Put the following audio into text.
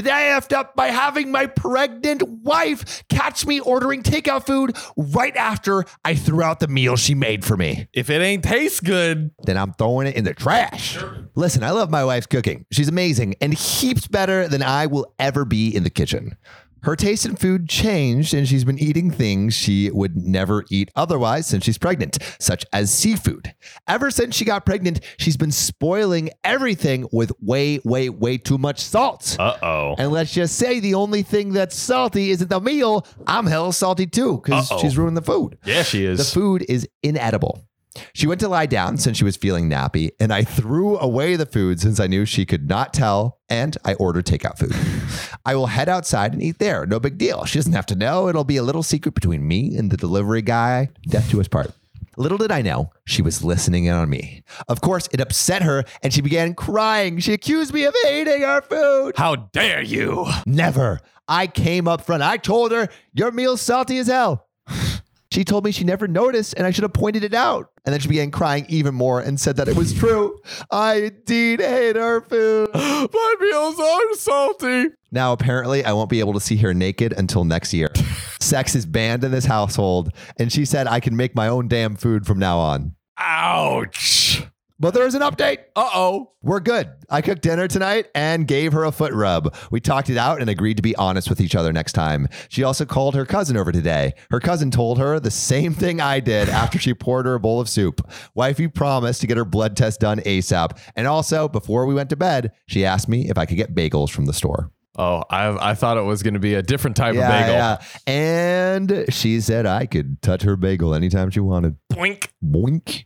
Today I effed up by having my pregnant wife catch me ordering takeout food right after I threw out the meal she made for me. If it ain't taste good, Then I'm throwing it in the trash. Listen, I love my wife's cooking. She's amazing and heaps better than I will ever be in the kitchen. Her taste in food changed, and she's been eating things she would never eat otherwise since she's pregnant, such as seafood. Ever since she got pregnant, she's been spoiling everything with way, way, way too much salt. uh oh. And let's just say the only thing that's salty isn't the meal. I'm hell salty too because she's ruined the food. Yeah, she is. The food is inedible. She went to lie down since she was feeling nappy, and I threw away the food since I knew she could not tell, and I ordered takeout food. I will head outside and eat there. No big deal. She doesn't have to know. It'll be a little secret between me and the delivery guy. Death to us part. Little did I know, she was listening in on me. Of course, it upset her and she began crying. She accused me of hating our food. How dare you? Never. I came up front. I told her, Your meal's salty as hell. She told me she never noticed and I should have pointed it out. And then she began crying even more and said that it was true. I indeed hate her food. My meals are salty. Now, apparently, I won't be able to see her naked until next year. Sex is banned in this household. And she said I can make my own damn food from now on. Ouch. But there's an update. Uh oh. We're good. I cooked dinner tonight and gave her a foot rub. We talked it out and agreed to be honest with each other next time. She also called her cousin over today. Her cousin told her the same thing I did after she poured her a bowl of soup. Wifey promised to get her blood test done ASAP. And also, before we went to bed, she asked me if I could get bagels from the store. Oh, I I thought it was going to be a different type of bagel. yeah. And she said I could touch her bagel anytime she wanted. Boink. Boink.